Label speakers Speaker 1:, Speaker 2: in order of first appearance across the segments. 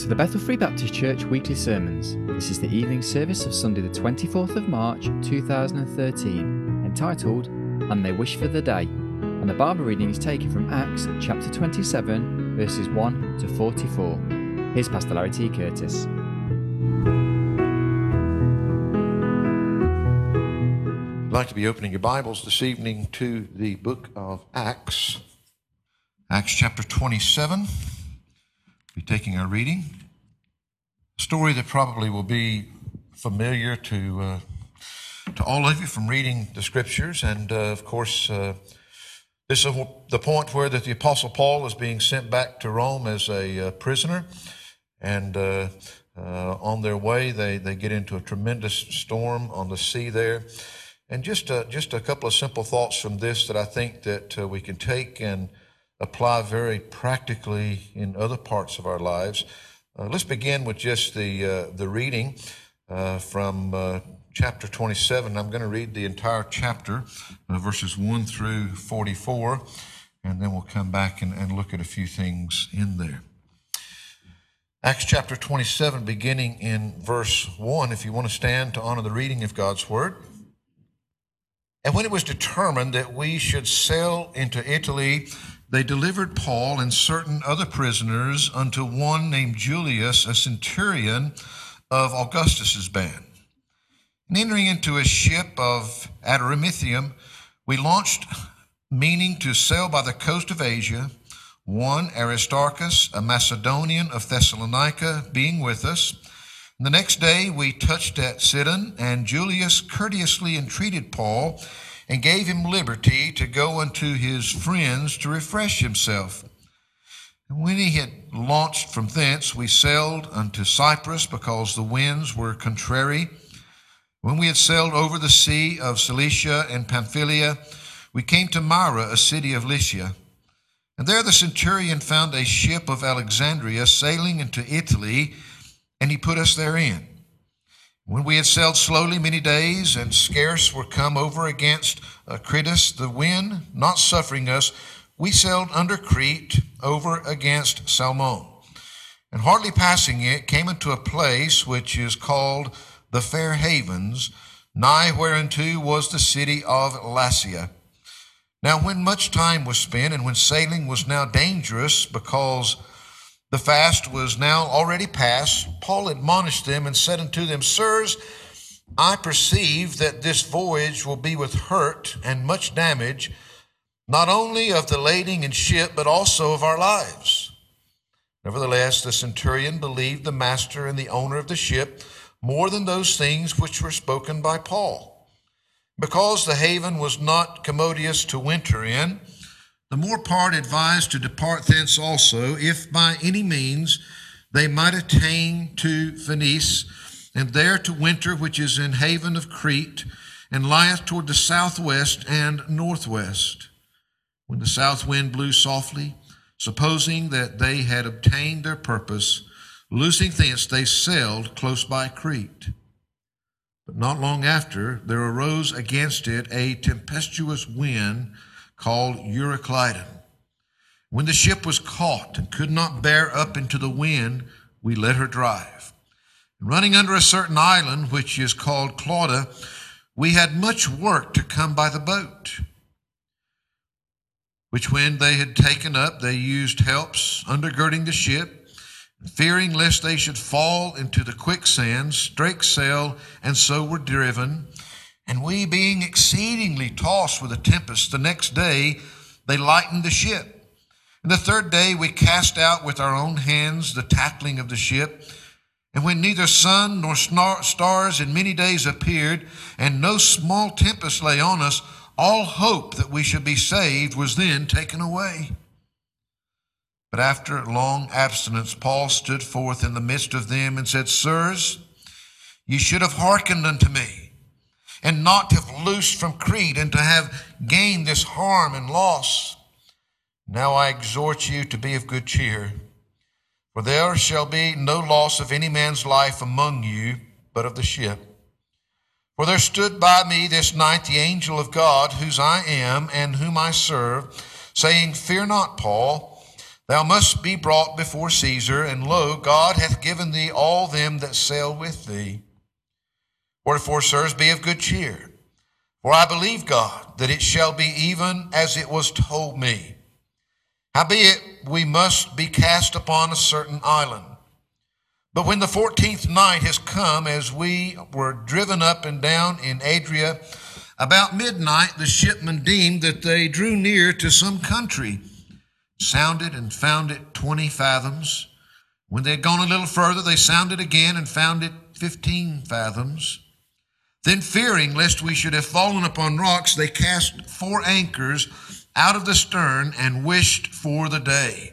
Speaker 1: to the Bethel Free Baptist Church weekly sermons. This is the evening service of Sunday, the 24th of March 2013, entitled And They Wish for the Day. And the Bible reading is taken from Acts chapter 27, verses 1 to 44. Here's Pastor Larry T. Curtis.
Speaker 2: I'd like to be opening your Bibles this evening to the book of Acts, Acts chapter 27. Be taking our reading. A story that probably will be familiar to uh, to all of you from reading the scriptures, and uh, of course, uh, this is the point where that the Apostle Paul is being sent back to Rome as a uh, prisoner, and uh, uh, on their way, they they get into a tremendous storm on the sea there. And just just a couple of simple thoughts from this that I think that we can take and apply very practically in other parts of our lives. Uh, let's begin with just the uh, the reading uh, from uh, chapter 27. I'm going to read the entire chapter, uh, verses 1 through 44, and then we'll come back and, and look at a few things in there. Acts chapter 27, beginning in verse 1, if you want to stand to honor the reading of God's word. And when it was determined that we should sail into Italy, they delivered Paul and certain other prisoners unto one named Julius, a centurion of Augustus's band. And entering into a ship of Adramyttium, we launched, meaning to sail by the coast of Asia, one Aristarchus, a Macedonian of Thessalonica, being with us. And the next day we touched at Sidon, and Julius courteously entreated Paul and gave him liberty to go unto his friends to refresh himself. And when he had launched from thence, we sailed unto Cyprus because the winds were contrary. When we had sailed over the sea of Cilicia and Pamphylia, we came to Myra, a city of Lycia. And there the centurion found a ship of Alexandria sailing into Italy, and he put us therein. When we had sailed slowly many days and scarce were come over against uh, Cnidus, the wind not suffering us, we sailed under Crete over against Salmone. And hardly passing it, came into a place which is called the Fair Havens, nigh whereunto was the city of Lasea. Now, when much time was spent, and when sailing was now dangerous, because the fast was now already past. Paul admonished them and said unto them, Sirs, I perceive that this voyage will be with hurt and much damage, not only of the lading and ship, but also of our lives. Nevertheless, the centurion believed the master and the owner of the ship more than those things which were spoken by Paul. Because the haven was not commodious to winter in, the more part advised to depart thence also, if by any means they might attain to Phoenice, and there to winter, which is in haven of Crete, and lieth toward the southwest and northwest. When the south wind blew softly, supposing that they had obtained their purpose, loosing thence they sailed close by Crete. But not long after, there arose against it a tempestuous wind called Euroclydon. When the ship was caught and could not bear up into the wind, we let her drive. running under a certain island, which is called Clauda, we had much work to come by the boat. Which when they had taken up, they used helps undergirding the ship, fearing lest they should fall into the quicksands, strake sail, and so were driven. And we, being exceedingly tossed with a tempest, the next day they lightened the ship. And the third day we cast out with our own hands the tackling of the ship. And when neither sun nor stars in many days appeared, and no small tempest lay on us, all hope that we should be saved was then taken away. But after long abstinence, Paul stood forth in the midst of them and said, Sirs, ye should have hearkened unto me and not to have loosed from Crete and to have gained this harm and loss. Now I exhort you to be of good cheer, for there shall be no loss of any man's life among you, but of the ship. For there stood by me this night the angel of God, whose I am and whom I serve, saying, Fear not, Paul. Thou must be brought before Caesar, and lo, God hath given thee all them that sail with thee. Wherefore, sirs, be of good cheer. For I believe God that it shall be even as it was told me. Howbeit, we must be cast upon a certain island. But when the fourteenth night has come, as we were driven up and down in Adria, about midnight the shipmen deemed that they drew near to some country sounded and found it 20 fathoms. When they had gone a little further, they sounded again and found it 15 fathoms. Then, fearing lest we should have fallen upon rocks, they cast four anchors out of the stern and wished for the day.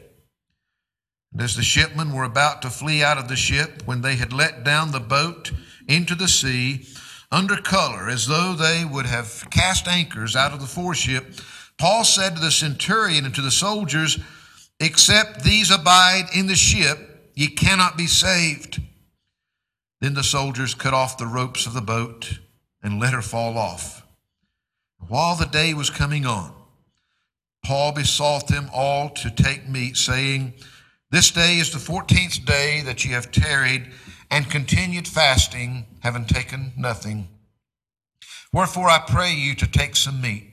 Speaker 2: And as the shipmen were about to flee out of the ship, when they had let down the boat into the sea, under color, as though they would have cast anchors out of the foreship, Paul said to the centurion and to the soldiers, Except these abide in the ship, ye cannot be saved. Then the soldiers cut off the ropes of the boat and let her fall off. While the day was coming on, Paul besought them all to take meat, saying, This day is the fourteenth day that ye have tarried and continued fasting, having taken nothing. Wherefore I pray you to take some meat.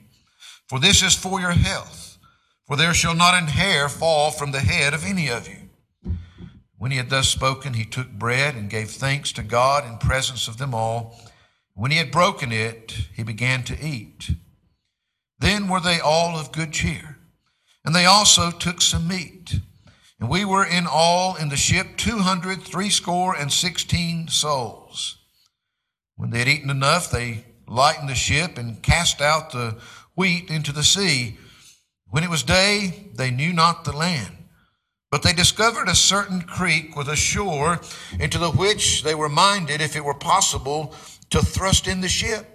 Speaker 2: For this is for your health. For there shall not an hair fall from the head of any of you. When he had thus spoken, he took bread and gave thanks to God in presence of them all. When he had broken it, he began to eat. Then were they all of good cheer. And they also took some meat. And we were in all in the ship two hundred threescore and sixteen souls. When they had eaten enough, they lightened the ship and cast out the wheat into the sea. When it was day, they knew not the land. But they discovered a certain creek with a shore, into the which they were minded, if it were possible, to thrust in the ship.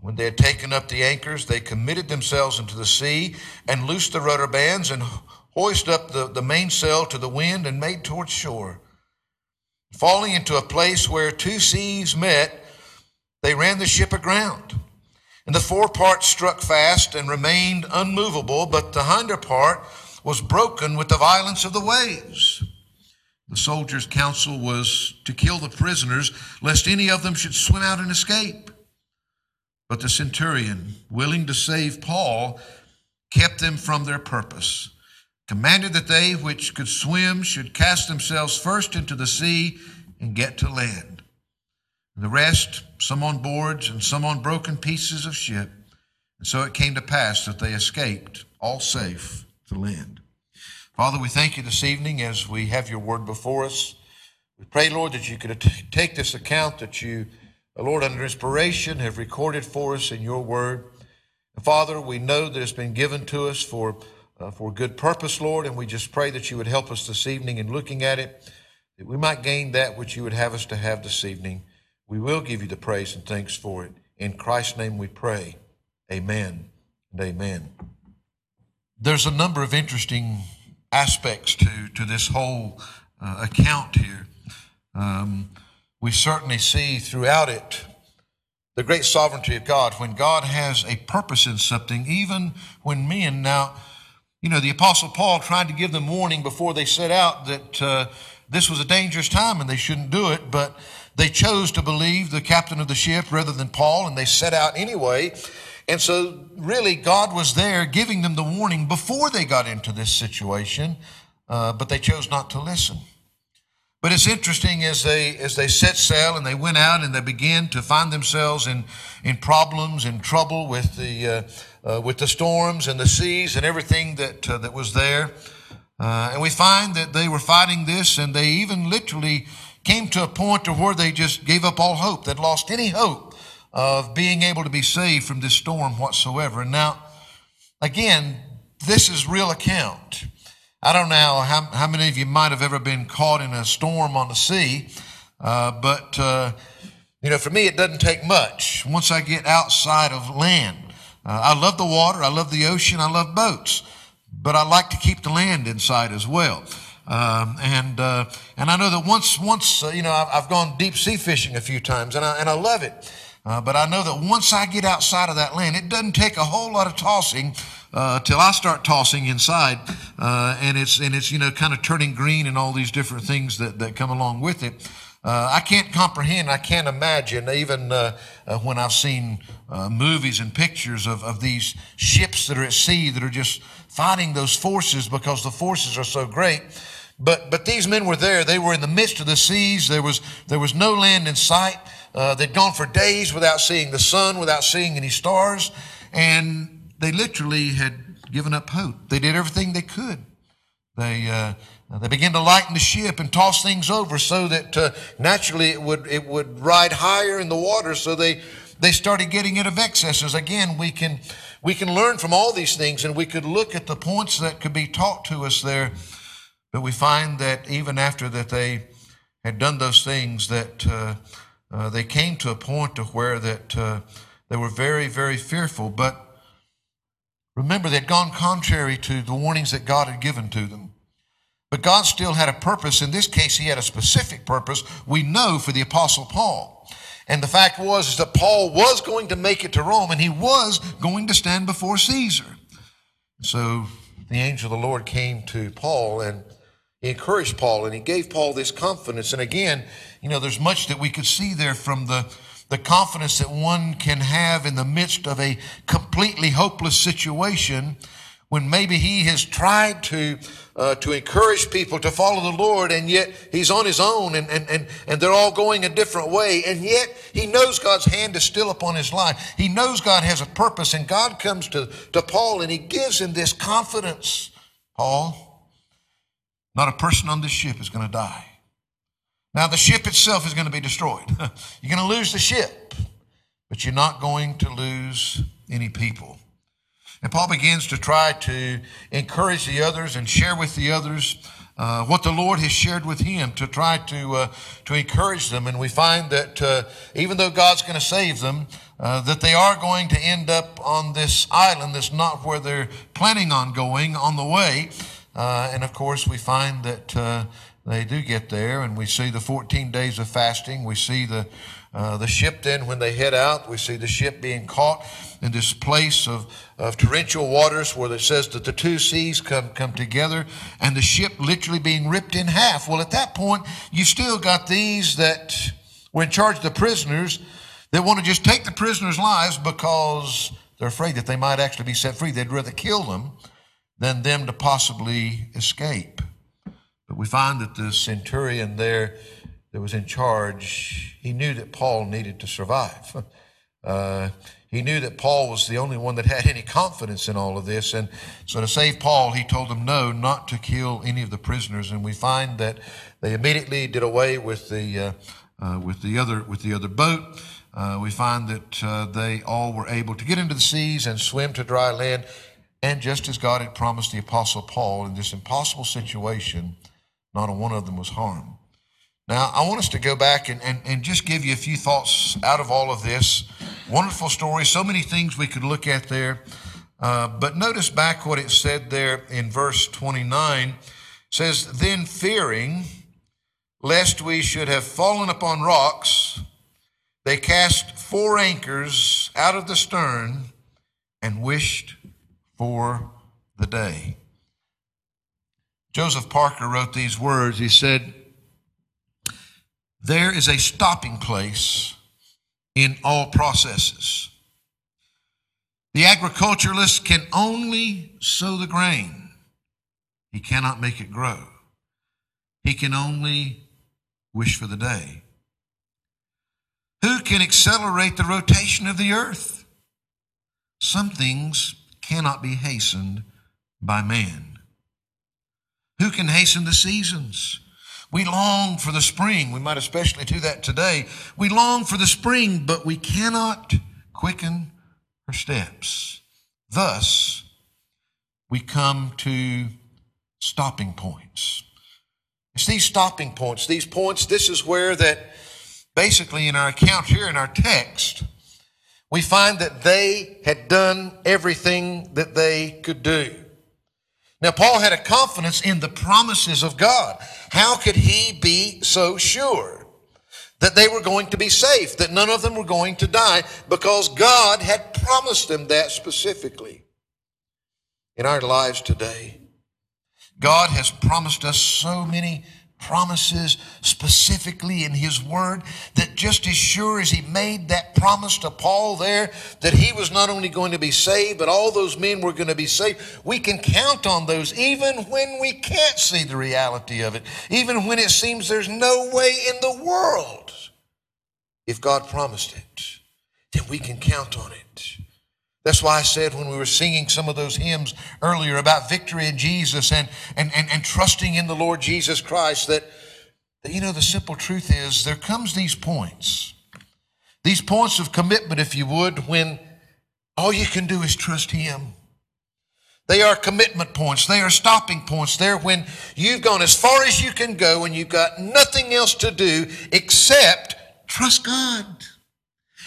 Speaker 2: When they had taken up the anchors, they committed themselves into the sea and loosed the rudder bands and hoisted up the, the mainsail to the wind and made towards shore. Falling into a place where two seas met, they ran the ship aground and the fore part struck fast and remained unmovable, but the hinder part was broken with the violence of the waves. The soldiers' counsel was to kill the prisoners, lest any of them should swim out and escape. But the centurion, willing to save Paul, kept them from their purpose, commanded that they which could swim should cast themselves first into the sea and get to land. The rest, some on boards and some on broken pieces of ship. And so it came to pass that they escaped, all safe, to land. Father, we thank you this evening as we have your word before us. We pray, Lord, that you could take this account that you, Lord, under inspiration, have recorded for us in your word. And Father, we know that it's been given to us for, uh, for good purpose, Lord, and we just pray that you would help us this evening in looking at it, that we might gain that which you would have us to have this evening. We will give you the praise and thanks for it. In Christ's name we pray. Amen and amen. There's a number of interesting aspects to, to this whole uh, account here. Um, we certainly see throughout it the great sovereignty of God. When God has a purpose in something, even when men, now, you know, the Apostle Paul tried to give them warning before they set out that uh, this was a dangerous time and they shouldn't do it, but they chose to believe the captain of the ship rather than Paul, and they set out anyway. And so, really, God was there giving them the warning before they got into this situation, uh, but they chose not to listen. But it's interesting as they as they set sail and they went out and they began to find themselves in in problems and trouble with the uh, uh, with the storms and the seas and everything that uh, that was there. Uh, and we find that they were fighting this, and they even literally came to a point to where they just gave up all hope. They'd lost any hope of being able to be saved from this storm whatsoever. And now, again, this is real account. I don't know how, how many of you might have ever been caught in a storm on the sea, uh, but uh, you know, for me, it doesn't take much. Once I get outside of land, uh, I love the water, I love the ocean, I love boats, but I like to keep the land inside as well. Um, and uh, and I know that once once uh, you know I've, I've, gone deep sea fishing a few times and I and I love it. Uh, but I know that once I get outside of that land, it doesn't take a whole lot of tossing uh, till I start tossing inside uh, and it's and it's you know kind of turning green and all these different things that that come along with it. Uh, I can't comprehend, I can't imagine, even uh, uh, when I've seen uh, movies and pictures of, of these ships that are at sea that are just fighting those forces because the forces are so great. But, but these men were there. They were in the midst of the seas. There was, there was no land in sight. Uh, they'd gone for days without seeing the sun, without seeing any stars. And they literally had given up hope. They did everything they could. They, uh, they began to lighten the ship and toss things over so that uh, naturally it would, it would ride higher in the water. So they, they started getting rid of excesses. Again, we can, we can learn from all these things and we could look at the points that could be taught to us there. But we find that even after that they had done those things, that uh, they came to a point to where that uh, they were very, very fearful. But remember, they'd gone contrary to the warnings that God had given to them. But God still had a purpose. In this case, He had a specific purpose. We know for the Apostle Paul. And the fact was is that Paul was going to make it to Rome, and he was going to stand before Caesar. So the angel of the Lord came to Paul and he encouraged Paul and he gave Paul this confidence. And again, you know, there's much that we could see there from the, the confidence that one can have in the midst of a completely hopeless situation when maybe he has tried to uh, to encourage people to follow the Lord, and yet he's on his own, and, and, and, and they're all going a different way, and yet he knows God's hand is still upon his life. He knows God has a purpose, and God comes to, to Paul and he gives him this confidence. Paul, not a person on this ship is going to die. Now, the ship itself is going to be destroyed. you're going to lose the ship, but you're not going to lose any people. And Paul begins to try to encourage the others and share with the others uh, what the Lord has shared with him to try to uh, to encourage them. And we find that uh, even though God's going to save them, uh, that they are going to end up on this island that's not where they're planning on going on the way. Uh, and of course, we find that uh, they do get there, and we see the 14 days of fasting. We see the uh, the ship then, when they head out, we see the ship being caught in this place of, of torrential waters where it says that the two seas come, come together and the ship literally being ripped in half. Well, at that point, you still got these that were in charge of the prisoners that want to just take the prisoners' lives because they're afraid that they might actually be set free. They'd rather kill them than them to possibly escape. But we find that the centurion there that was in charge, he knew that Paul needed to survive. Uh, he knew that Paul was the only one that had any confidence in all of this. And so to save Paul, he told them no, not to kill any of the prisoners. And we find that they immediately did away with the, uh, uh, with the other, with the other boat. Uh, we find that uh, they all were able to get into the seas and swim to dry land. And just as God had promised the Apostle Paul in this impossible situation, not a one of them was harmed. Now, I want us to go back and, and, and just give you a few thoughts out of all of this. Wonderful story, so many things we could look at there. Uh, but notice back what it said there in verse 29. It says, Then fearing lest we should have fallen upon rocks, they cast four anchors out of the stern and wished for the day. Joseph Parker wrote these words. He said, There is a stopping place in all processes. The agriculturalist can only sow the grain, he cannot make it grow. He can only wish for the day. Who can accelerate the rotation of the earth? Some things cannot be hastened by man. Who can hasten the seasons? We long for the spring. We might especially do that today. We long for the spring, but we cannot quicken her steps. Thus, we come to stopping points. It's these stopping points, these points, this is where that basically in our account here in our text, we find that they had done everything that they could do. Now, Paul had a confidence in the promises of God. How could he be so sure that they were going to be safe, that none of them were going to die, because God had promised them that specifically. In our lives today, God has promised us so many promises specifically in his word that just as sure as he made that promise to Paul there that he was not only going to be saved but all those men were going to be saved. We can count on those even when we can't see the reality of it even when it seems there's no way in the world. If God promised it then we can count on it that's why I said when we were singing some of those hymns earlier about victory in Jesus and, and, and, and trusting in the Lord Jesus Christ that, that, you know, the simple truth is there comes these points, these points of commitment, if you would, when all you can do is trust Him. They are commitment points. They are stopping points. They're when you've gone as far as you can go and you've got nothing else to do except trust God.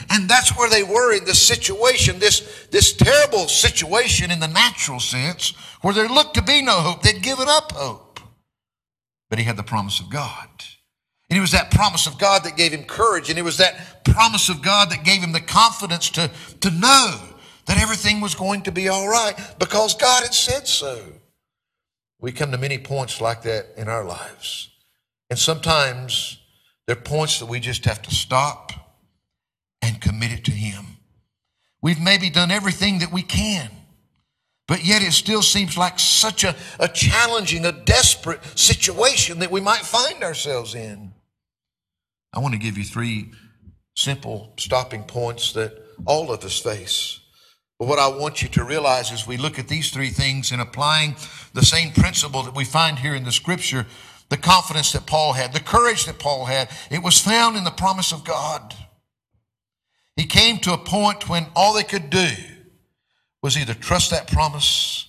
Speaker 2: And that's where they were in this situation, this, this terrible situation in the natural sense, where there looked to be no hope. They'd given up hope. But he had the promise of God. And it was that promise of God that gave him courage. And it was that promise of God that gave him the confidence to, to know that everything was going to be all right because God had said so. We come to many points like that in our lives. And sometimes there are points that we just have to stop and commit it to Him. We've maybe done everything that we can, but yet it still seems like such a, a challenging, a desperate situation that we might find ourselves in. I want to give you three simple stopping points that all of us face. But what I want you to realize as we look at these three things and applying the same principle that we find here in the scripture, the confidence that Paul had, the courage that Paul had, it was found in the promise of God. He came to a point when all they could do was either trust that promise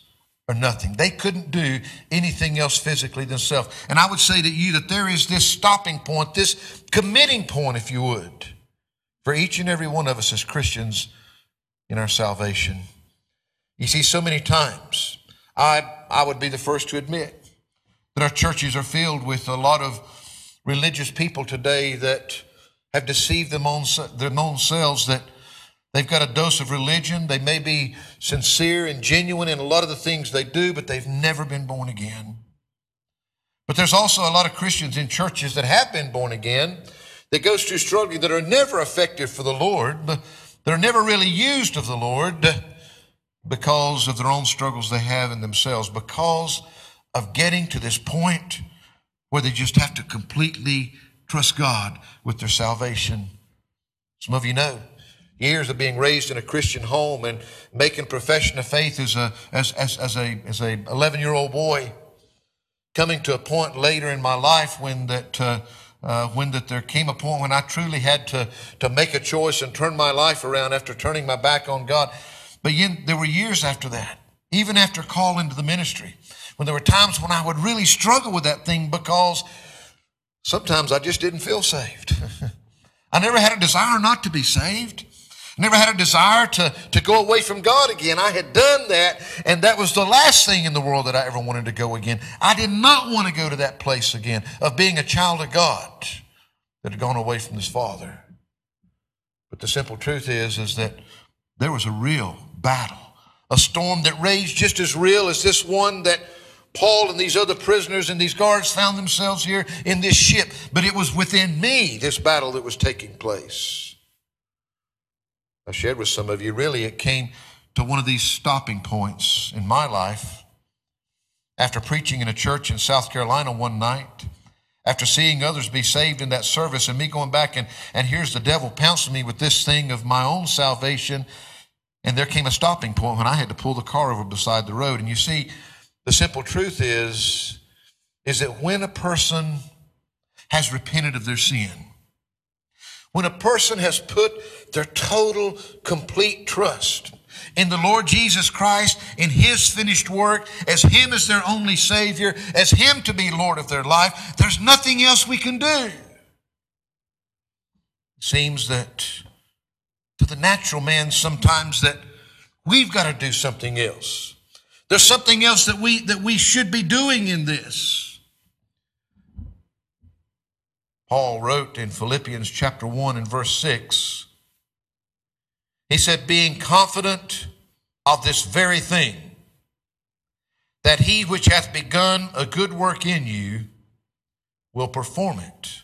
Speaker 2: or nothing. They couldn't do anything else physically themselves. And I would say to you that there is this stopping point, this committing point, if you would, for each and every one of us as Christians in our salvation. You see, so many times, I, I would be the first to admit that our churches are filled with a lot of religious people today that have deceived them on, their own selves that they've got a dose of religion. They may be sincere and genuine in a lot of the things they do, but they've never been born again. But there's also a lot of Christians in churches that have been born again that goes through struggling that are never effective for the Lord, that are never really used of the Lord because of their own struggles they have in themselves, because of getting to this point where they just have to completely trust God with their salvation. Some of you know years of being raised in a Christian home and making profession of faith as a as as, as a as a 11 year old boy, coming to a point later in my life when that. Uh, uh, when that there came a point when I truly had to to make a choice and turn my life around after turning my back on God. But yet, there were years after that, even after call into the ministry, when there were times when I would really struggle with that thing because Sometimes I just didn't feel saved. I never had a desire not to be saved. I never had a desire to, to go away from God again. I had done that, and that was the last thing in the world that I ever wanted to go again. I did not want to go to that place again of being a child of God that had gone away from his father. But the simple truth is, is that there was a real battle, a storm that raged just as real as this one that Paul and these other prisoners and these guards found themselves here in this ship, but it was within me, this battle that was taking place. I shared with some of you, really, it came to one of these stopping points in my life. After preaching in a church in South Carolina one night, after seeing others be saved in that service, and me going back and, and here's the devil pouncing me with this thing of my own salvation. And there came a stopping point when I had to pull the car over beside the road. And you see, the simple truth is, is that when a person has repented of their sin, when a person has put their total, complete trust in the Lord Jesus Christ, in His finished work, as Him as their only Savior, as Him to be Lord of their life, there's nothing else we can do. It seems that to the natural man sometimes that we've got to do something else. There's something else that we, that we should be doing in this. Paul wrote in Philippians chapter 1 and verse 6, he said, being confident of this very thing, that he which hath begun a good work in you will perform it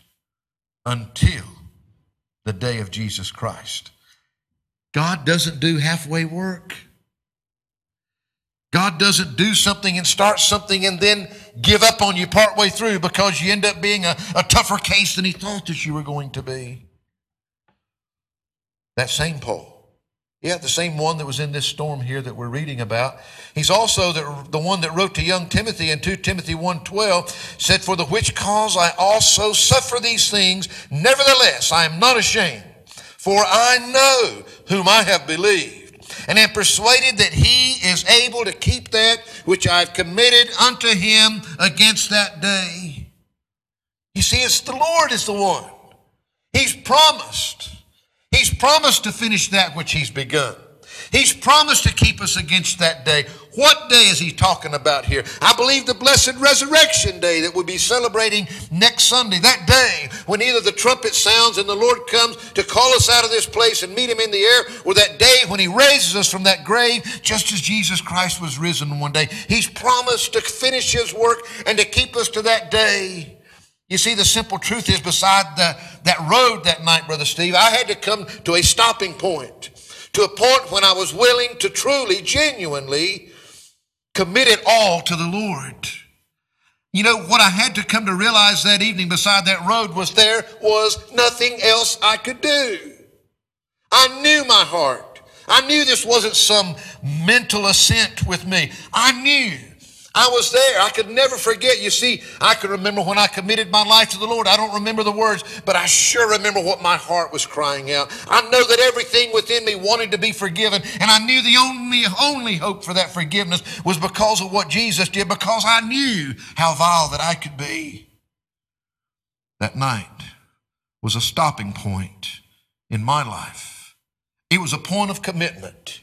Speaker 2: until the day of Jesus Christ. God doesn't do halfway work. God doesn't do something and start something and then give up on you partway through because you end up being a, a tougher case than he thought that you were going to be. That same Paul. Yeah, the same one that was in this storm here that we're reading about. He's also the, the one that wrote to young Timothy in 2 Timothy 1.12, said, For the which cause I also suffer these things, nevertheless I am not ashamed, for I know whom I have believed and am persuaded that he is able to keep that which I've committed unto him against that day. You see, it's the Lord is the one. He's promised. He's promised to finish that which he's begun. He's promised to keep us against that day. What day is he talking about here? I believe the blessed resurrection day that we'll be celebrating next Sunday. That day when either the trumpet sounds and the Lord comes to call us out of this place and meet him in the air, or that day when he raises us from that grave, just as Jesus Christ was risen one day. He's promised to finish his work and to keep us to that day. You see, the simple truth is beside the, that road that night, Brother Steve, I had to come to a stopping point to a point when I was willing to truly, genuinely commit it all to the Lord. You know, what I had to come to realize that evening beside that road was there was nothing else I could do. I knew my heart. I knew this wasn't some mental assent with me. I knew I was there. I could never forget. You see, I can remember when I committed my life to the Lord. I don't remember the words, but I sure remember what my heart was crying out. I know that everything within me wanted to be forgiven, and I knew the only, only hope for that forgiveness was because of what Jesus did, because I knew how vile that I could be. That night was a stopping point in my life. It was a point of commitment.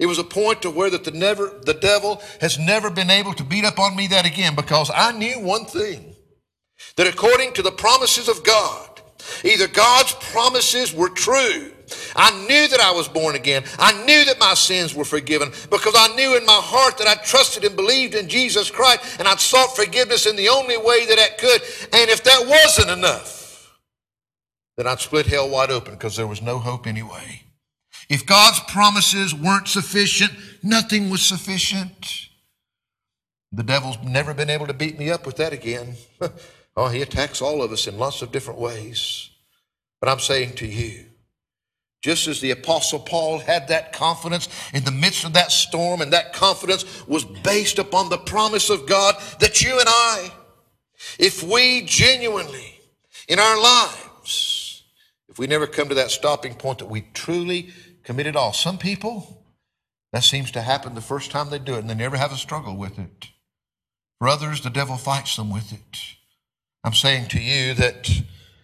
Speaker 2: It was a point to where that the never the devil has never been able to beat up on me that again because I knew one thing that according to the promises of God, either God's promises were true. I knew that I was born again. I knew that my sins were forgiven because I knew in my heart that I trusted and believed in Jesus Christ and I'd sought forgiveness in the only way that I could. And if that wasn't enough, then I'd split hell wide open because there was no hope anyway. If God's promises weren't sufficient, nothing was sufficient. The devil's never been able to beat me up with that again. oh, he attacks all of us in lots of different ways. But I'm saying to you, just as the Apostle Paul had that confidence in the midst of that storm, and that confidence was based upon the promise of God that you and I, if we genuinely in our lives, if we never come to that stopping point that we truly commit it all. Some people, that seems to happen the first time they do it and they never have a struggle with it. For others, the devil fights them with it. I'm saying to you that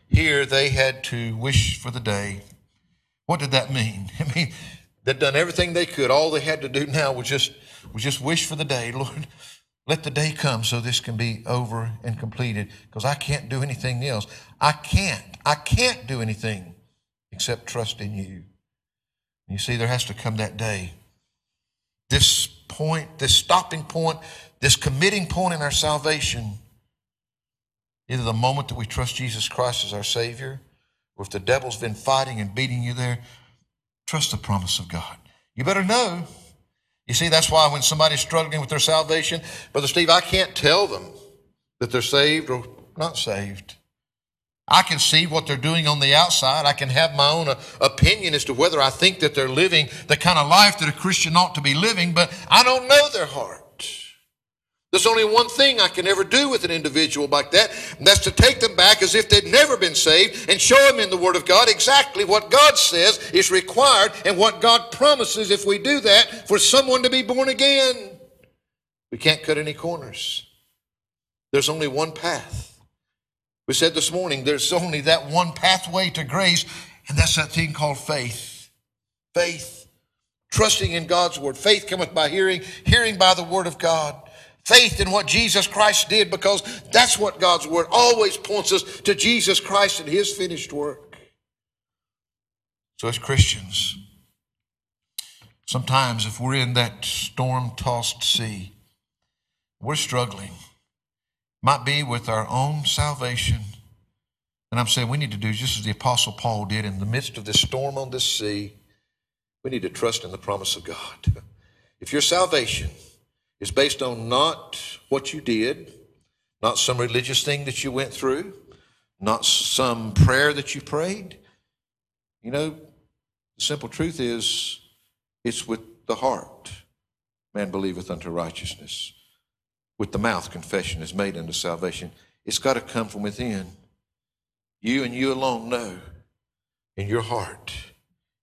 Speaker 2: here they had to wish for the day. What did that mean? I mean, they'd done everything they could. All they had to do now was just was just wish for the day. Lord, let the day come so this can be over and completed because I can't do anything else. I can't. I can't do anything except trust in you. You see, there has to come that day. This point, this stopping point, this committing point in our salvation, either the moment that we trust Jesus Christ as our Savior, or if the devil's been fighting and beating you there, trust the promise of God. You better know. You see, that's why when somebody's struggling with their salvation, Brother Steve, I can't tell them that they're saved or not saved. I can see what they're doing on the outside. I can have my own uh, opinion as to whether I think that they're living the kind of life that a Christian ought to be living, but I don't know their heart. There's only one thing I can ever do with an individual like that, and that's to take them back as if they'd never been saved and show them in the Word of God exactly what God says is required and what God promises if we do that for someone to be born again. We can't cut any corners. There's only one path. We said this morning there's only that one pathway to grace, and that's that thing called faith. Faith. Trusting in God's word. Faith cometh by hearing, hearing by the word of God. Faith in what Jesus Christ did because that's what God's word always points us to Jesus Christ and his finished work. So, as Christians, sometimes if we're in that storm tossed sea, we're struggling. Might be with our own salvation. And I'm saying we need to do just as the Apostle Paul did in the midst of this storm on this sea. We need to trust in the promise of God. If your salvation is based on not what you did, not some religious thing that you went through, not some prayer that you prayed, you know, the simple truth is it's with the heart man believeth unto righteousness. With the mouth, confession is made unto salvation. It's got to come from within. You and you alone know in your heart,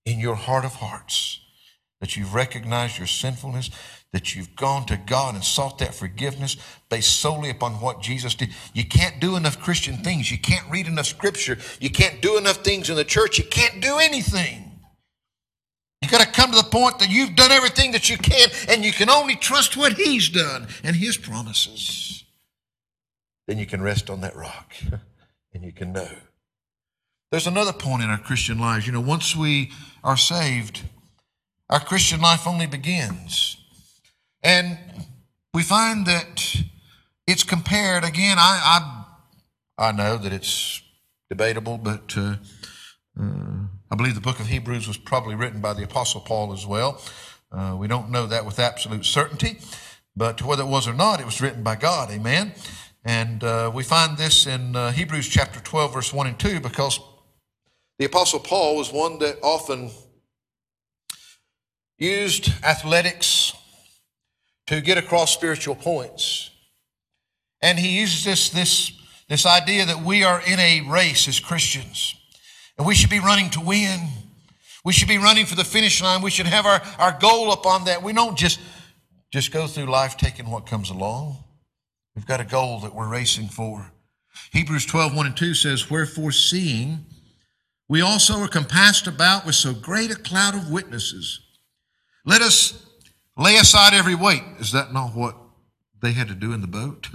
Speaker 2: in your heart of hearts, that you've recognized your sinfulness, that you've gone to God and sought that forgiveness based solely upon what Jesus did. You can't do enough Christian things. You can't read enough scripture. You can't do enough things in the church. You can't do anything. To the point that you've done everything that you can and you can only trust what He's done and His promises. Then you can rest on that rock and you can know. There's another point in our Christian lives. You know, once we are saved, our Christian life only begins. And we find that it's compared, again, I, I, I know that it's debatable, but uh, uh, I believe the book of Hebrews was probably written by the Apostle Paul as well. Uh, we don't know that with absolute certainty, but whether it was or not, it was written by God, amen. And uh, we find this in uh, Hebrews chapter 12, verse 1 and 2, because the Apostle Paul was one that often used athletics to get across spiritual points. And he uses this, this, this idea that we are in a race as Christians, and we should be running to win. We should be running for the finish line. We should have our, our goal upon that. We don't just, just go through life taking what comes along. We've got a goal that we're racing for. Hebrews 12, 1 and 2 says, Wherefore, seeing we also are compassed about with so great a cloud of witnesses, let us lay aside every weight. Is that not what they had to do in the boat?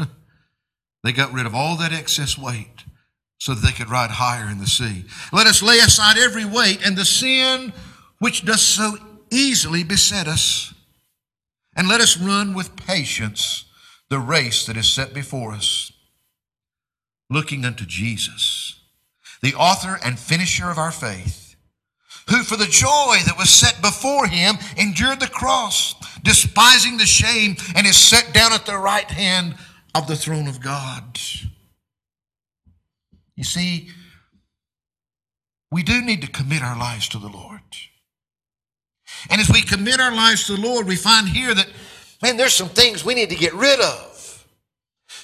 Speaker 2: they got rid of all that excess weight so that they could ride higher in the sea. Let us lay aside every weight and the sin which does so easily beset us. And let us run with patience the race that is set before us, looking unto Jesus, the author and finisher of our faith, who for the joy that was set before him endured the cross, despising the shame, and is set down at the right hand of the throne of God. You see, we do need to commit our lives to the Lord. And as we commit our lives to the Lord, we find here that Man, there's some things we need to get rid of.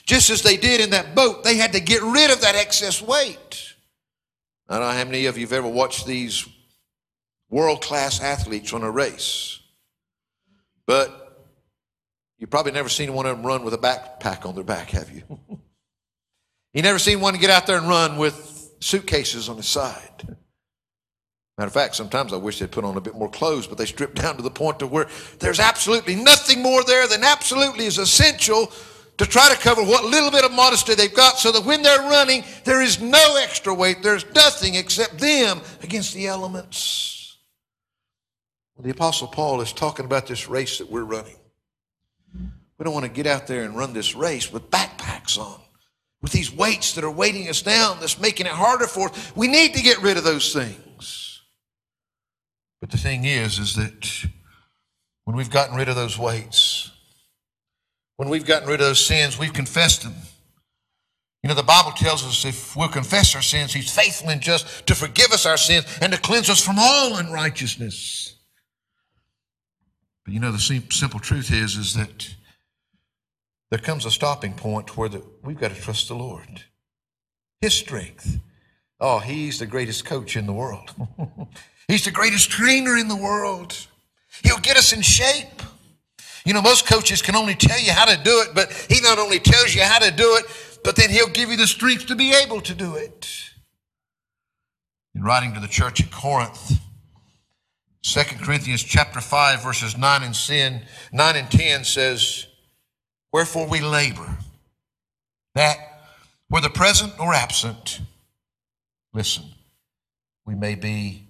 Speaker 2: Just as they did in that boat, they had to get rid of that excess weight. I don't know how many of you have ever watched these world class athletes run a race, but you've probably never seen one of them run with a backpack on their back, have you? you never seen one get out there and run with suitcases on his side. Matter of fact, sometimes I wish they'd put on a bit more clothes, but they strip down to the point to where there's absolutely nothing more there than absolutely is essential to try to cover what little bit of modesty they've got so that when they're running, there is no extra weight. There's nothing except them against the elements. The Apostle Paul is talking about this race that we're running. We don't want to get out there and run this race with backpacks on, with these weights that are weighting us down, that's making it harder for us. We need to get rid of those things. But the thing is, is that when we've gotten rid of those weights, when we've gotten rid of those sins, we've confessed them. You know, the Bible tells us if we'll confess our sins, He's faithful and just to forgive us our sins and to cleanse us from all unrighteousness. But you know, the simple truth is, is that there comes a stopping point where the, we've got to trust the Lord. His strength. Oh, He's the greatest coach in the world. He's the greatest trainer in the world. He'll get us in shape. You know, most coaches can only tell you how to do it, but he not only tells you how to do it, but then he'll give you the strength to be able to do it. In writing to the church at Corinth, 2 Corinthians chapter 5, verses 9 and, sin, 9 and 10 says, Wherefore we labor, that whether present or absent, listen, we may be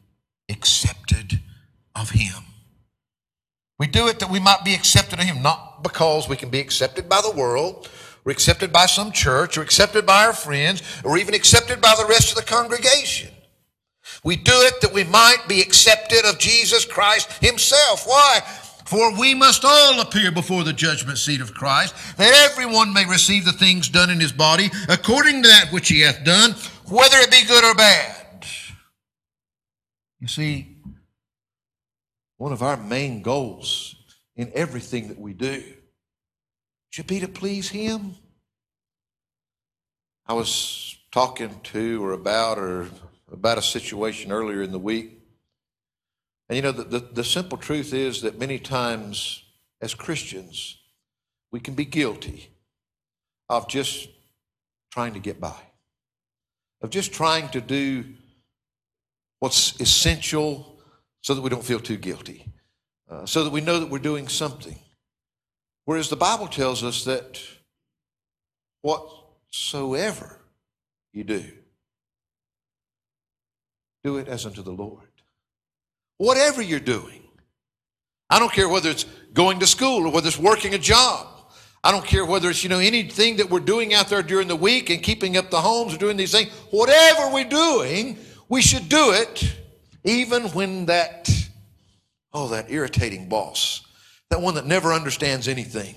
Speaker 2: accepted of Him. We do it that we might be accepted of Him, not because we can be accepted by the world, or accepted by some church, or accepted by our friends, or even accepted by the rest of the congregation. We do it that we might be accepted of Jesus Christ Himself. Why? For we must all appear before the judgment seat of Christ, that everyone may receive the things done in his body according to that which he hath done, whether it be good or bad. You see, one of our main goals in everything that we do should be to please Him. I was talking to or about or about a situation earlier in the week. And you know, the, the, the simple truth is that many times as Christians, we can be guilty of just trying to get by, of just trying to do what's essential so that we don't feel too guilty, uh, so that we know that we're doing something. Whereas the Bible tells us that whatsoever you do, do it as unto the Lord. Whatever you're doing. I don't care whether it's going to school or whether it's working a job. I don't care whether it's, you know, anything that we're doing out there during the week and keeping up the homes or doing these things. Whatever we're doing, we should do it even when that, oh, that irritating boss, that one that never understands anything,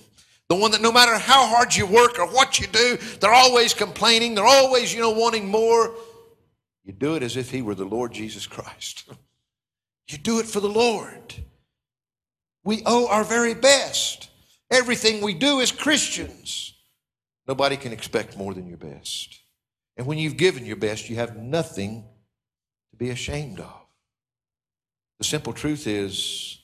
Speaker 2: the one that no matter how hard you work or what you do, they're always complaining, they're always, you know, wanting more. You do it as if he were the Lord Jesus Christ. You do it for the Lord. We owe our very best. Everything we do as Christians, nobody can expect more than your best. And when you've given your best, you have nothing to be ashamed of. The simple truth is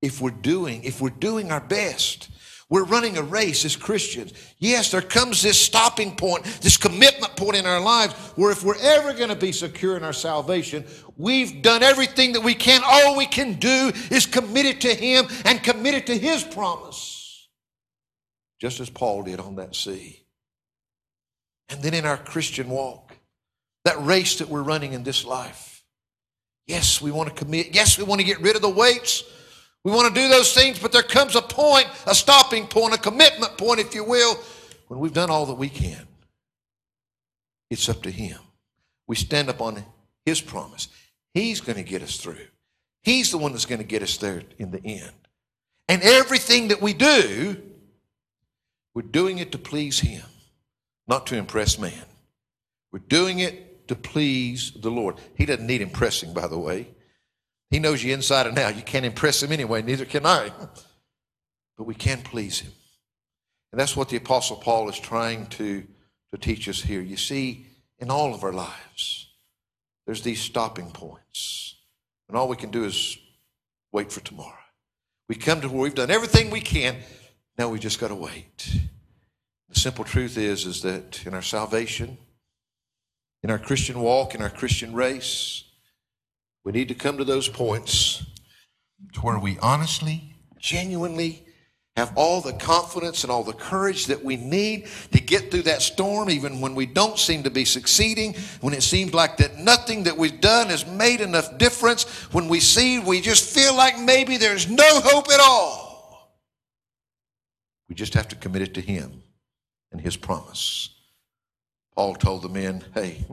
Speaker 2: if we're doing if we're doing our best we're running a race as Christians. Yes, there comes this stopping point, this commitment point in our lives where if we're ever going to be secure in our salvation, we've done everything that we can. All we can do is committed to Him and committed to His promise, just as Paul did on that sea. And then in our Christian walk, that race that we're running in this life, yes, we want to commit. Yes, we want to get rid of the weights. We want to do those things, but there comes a point, a stopping point, a commitment point, if you will, when we've done all that we can. It's up to Him. We stand up on His promise. He's going to get us through. He's the one that's going to get us there in the end. And everything that we do, we're doing it to please Him, not to impress man. We're doing it to please the Lord. He doesn't need impressing, by the way. He knows you inside and out. You can't impress him anyway, neither can I. But we can please him. And that's what the Apostle Paul is trying to, to teach us here. You see, in all of our lives, there's these stopping points. And all we can do is wait for tomorrow. We come to where we've done everything we can. Now we just got to wait. The simple truth is, is that in our salvation, in our Christian walk, in our Christian race, we need to come to those points to where we honestly, genuinely have all the confidence and all the courage that we need to get through that storm, even when we don't seem to be succeeding, when it seems like that nothing that we've done has made enough difference, when we see we just feel like maybe there's no hope at all. We just have to commit it to Him and His promise. Paul told the men, hey,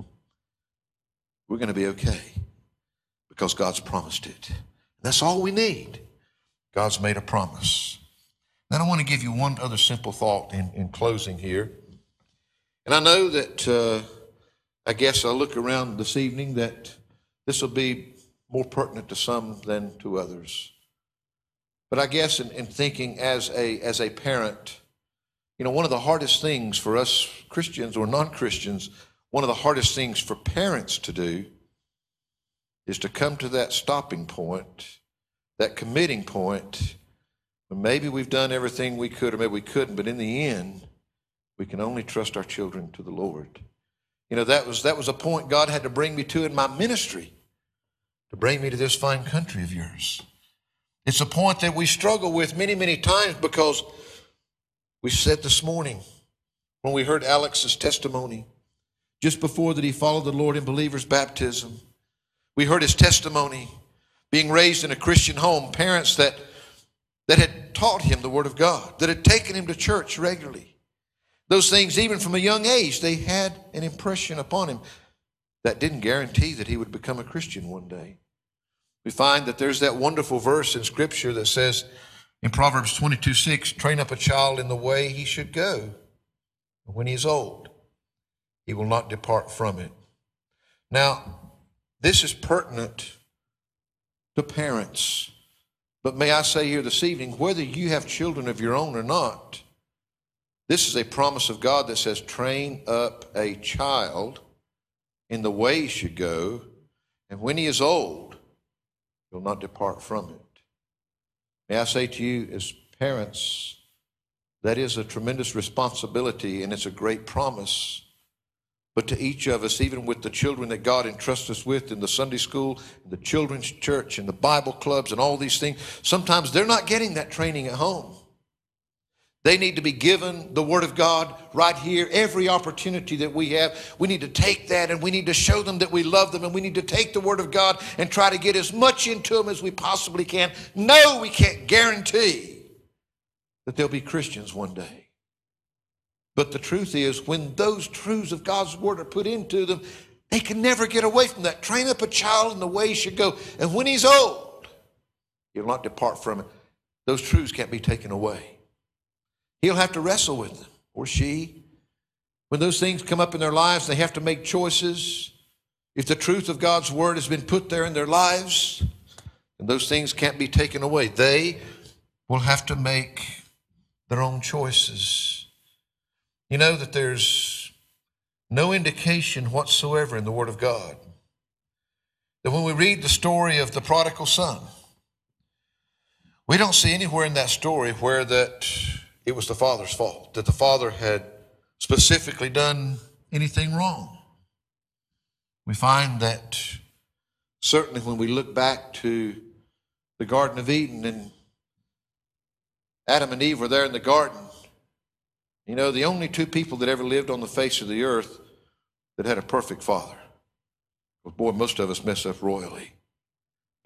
Speaker 2: we're going to be okay because God's promised it. That's all we need. God's made a promise. Then I want to give you one other simple thought in, in closing here. And I know that uh, I guess I look around this evening that this will be more pertinent to some than to others. But I guess in, in thinking as a, as a parent, you know, one of the hardest things for us Christians or non Christians, one of the hardest things for parents to do is to come to that stopping point, that committing point. Maybe we've done everything we could, or maybe we couldn't, but in the end, we can only trust our children to the Lord. You know, that was that was a point God had to bring me to in my ministry, to bring me to this fine country of yours. It's a point that we struggle with many, many times because we said this morning when we heard Alex's testimony, just before that he followed the Lord in believer's baptism. We heard his testimony being raised in a Christian home, parents that that had taught him the Word of God, that had taken him to church regularly. Those things, even from a young age, they had an impression upon him that didn't guarantee that he would become a Christian one day. We find that there's that wonderful verse in Scripture that says in Proverbs 22 6, train up a child in the way he should go. When he is old, he will not depart from it. Now, this is pertinent to parents. But may I say here this evening, whether you have children of your own or not, this is a promise of God that says, train up a child in the way he should go, and when he is old, he'll not depart from it. May I say to you, as parents, that is a tremendous responsibility and it's a great promise. But to each of us, even with the children that God entrusts us with in the Sunday school, the children's church, and the Bible clubs, and all these things, sometimes they're not getting that training at home. They need to be given the Word of God right here, every opportunity that we have. We need to take that and we need to show them that we love them and we need to take the Word of God and try to get as much into them as we possibly can. No, we can't guarantee that they'll be Christians one day. But the truth is, when those truths of God's Word are put into them, they can never get away from that. Train up a child in the way he should go. And when he's old, he'll not depart from it. Those truths can't be taken away. He'll have to wrestle with them, or she. When those things come up in their lives, they have to make choices. If the truth of God's word has been put there in their lives, and those things can't be taken away, they will have to make their own choices. You know that there's no indication whatsoever in the Word of God that when we read the story of the prodigal son, we don't see anywhere in that story where that it was the father's fault, that the father had specifically done anything wrong. We find that certainly when we look back to the Garden of Eden and Adam and Eve were there in the garden, you know, the only two people that ever lived on the face of the earth that had a perfect father. Well, boy, most of us mess up royally.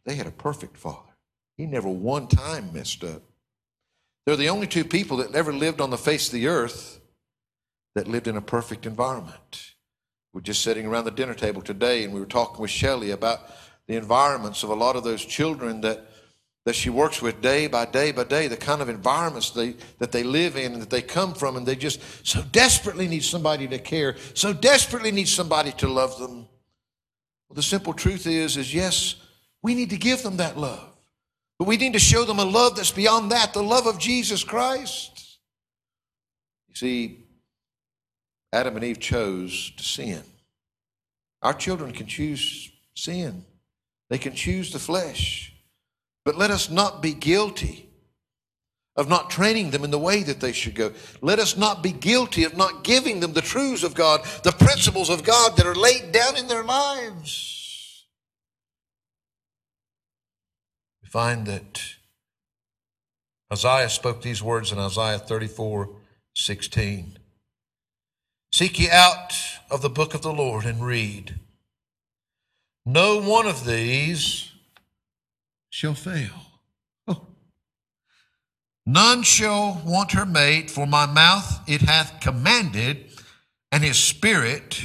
Speaker 2: They had a perfect father. He never one time messed up. They're the only two people that ever lived on the face of the earth that lived in a perfect environment. We're just sitting around the dinner table today and we were talking with Shelley about the environments of a lot of those children that, that she works with day by day by day, the kind of environments they, that they live in and that they come from, and they just so desperately need somebody to care, so desperately need somebody to love them. Well, the simple truth is, is yes, we need to give them that love. But we need to show them a love that's beyond that, the love of Jesus Christ. You see, Adam and Eve chose to sin. Our children can choose sin, they can choose the flesh. But let us not be guilty of not training them in the way that they should go. Let us not be guilty of not giving them the truths of God, the principles of God that are laid down in their lives. We find that Isaiah spoke these words in Isaiah 34 16. Seek ye out of the book of the Lord and read. No one of these shall fail. Oh. None shall want her mate, for my mouth it hath commanded, and his spirit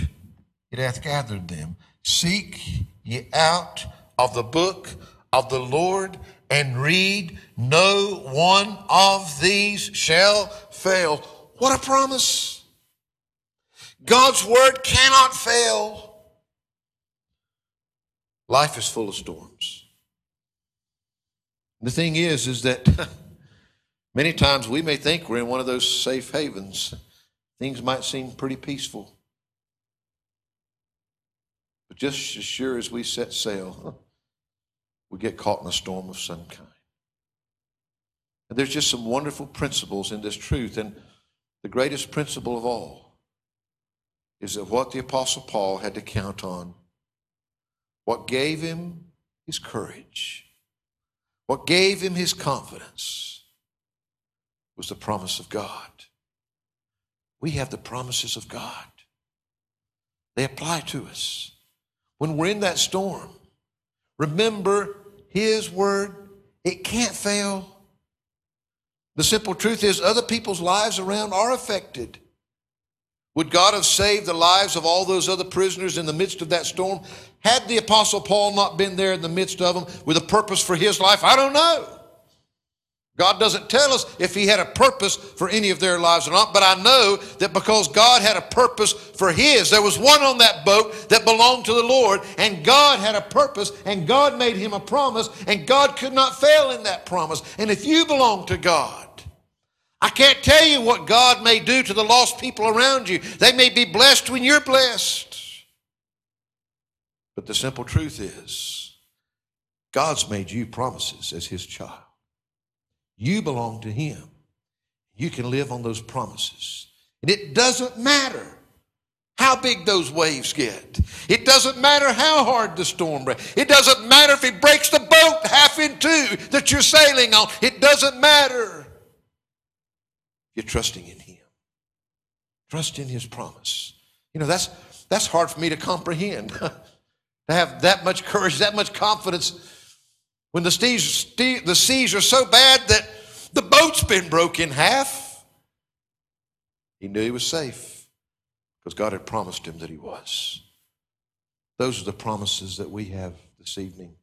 Speaker 2: it hath gathered them. Seek ye out of the book of the Lord and read, no one of these shall fail. What a promise! God's word cannot fail. Life is full of storms. The thing is, is that many times we may think we're in one of those safe havens. Things might seem pretty peaceful. But just as sure as we set sail, we get caught in a storm of some kind. And there's just some wonderful principles in this truth. And the greatest principle of all is that what the Apostle Paul had to count on, what gave him his courage, what gave him his confidence, was the promise of God. We have the promises of God, they apply to us. When we're in that storm, Remember, His word, it can't fail. The simple truth is, other people's lives around are affected. Would God have saved the lives of all those other prisoners in the midst of that storm? Had the Apostle Paul not been there in the midst of them with a purpose for his life? I don't know. God doesn't tell us if He had a purpose for any of their lives or not, but I know that because God had a purpose for His, there was one on that boat that belonged to the Lord, and God had a purpose, and God made him a promise, and God could not fail in that promise. And if you belong to God, I can't tell you what God may do to the lost people around you. They may be blessed when you're blessed. But the simple truth is, God's made you promises as His child. You belong to Him. You can live on those promises. And it doesn't matter how big those waves get. It doesn't matter how hard the storm breaks. It doesn't matter if it breaks the boat half in two that you're sailing on. It doesn't matter. You're trusting in Him. Trust in His promise. You know, that's, that's hard for me to comprehend. to have that much courage, that much confidence when the seas, the seas are so bad that the boat's been broke in half. He knew he was safe because God had promised him that he was. Those are the promises that we have this evening.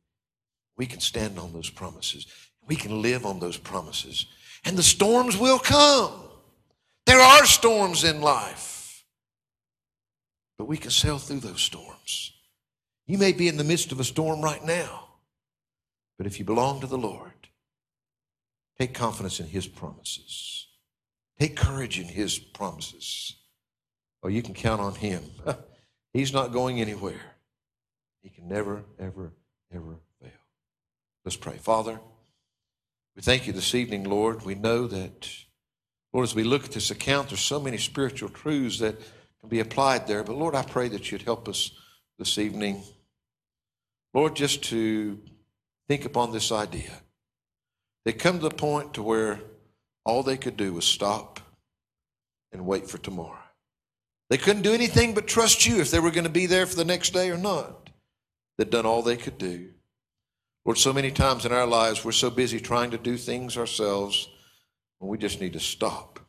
Speaker 2: We can stand on those promises. We can live on those promises. And the storms will come. There are storms in life. But we can sail through those storms. You may be in the midst of a storm right now. But if you belong to the Lord, take confidence in His promises. Take courage in His promises. Or you can count on Him. He's not going anywhere. He can never, ever, ever fail. Let's pray. Father, we thank you this evening, Lord. We know that, Lord, as we look at this account, there's so many spiritual truths that can be applied there. But Lord, I pray that you'd help us this evening. Lord, just to think upon this idea. They come to the point to where all they could do was stop and wait for tomorrow. They couldn't do anything but trust you if they were going to be there for the next day or not. They'd done all they could do. Lord, so many times in our lives, we're so busy trying to do things ourselves we just need to stop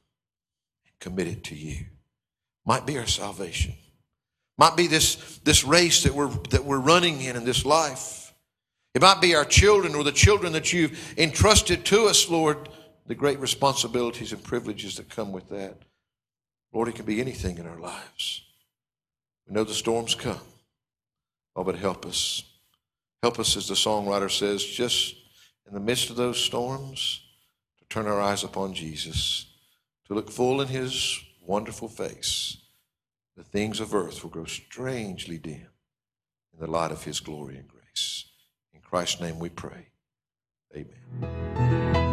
Speaker 2: and commit it to you. Might be our salvation. Might be this, this race that we're, that we're running in in this life. It might be our children or the children that you've entrusted to us, Lord, the great responsibilities and privileges that come with that. Lord, it can be anything in our lives. We know the storms come. Oh, but help us. Help us, as the songwriter says, just in the midst of those storms, turn our eyes upon Jesus, to look full in his wonderful face. The things of earth will grow strangely dim in the light of his glory and grace. In Christ's name we pray. Amen.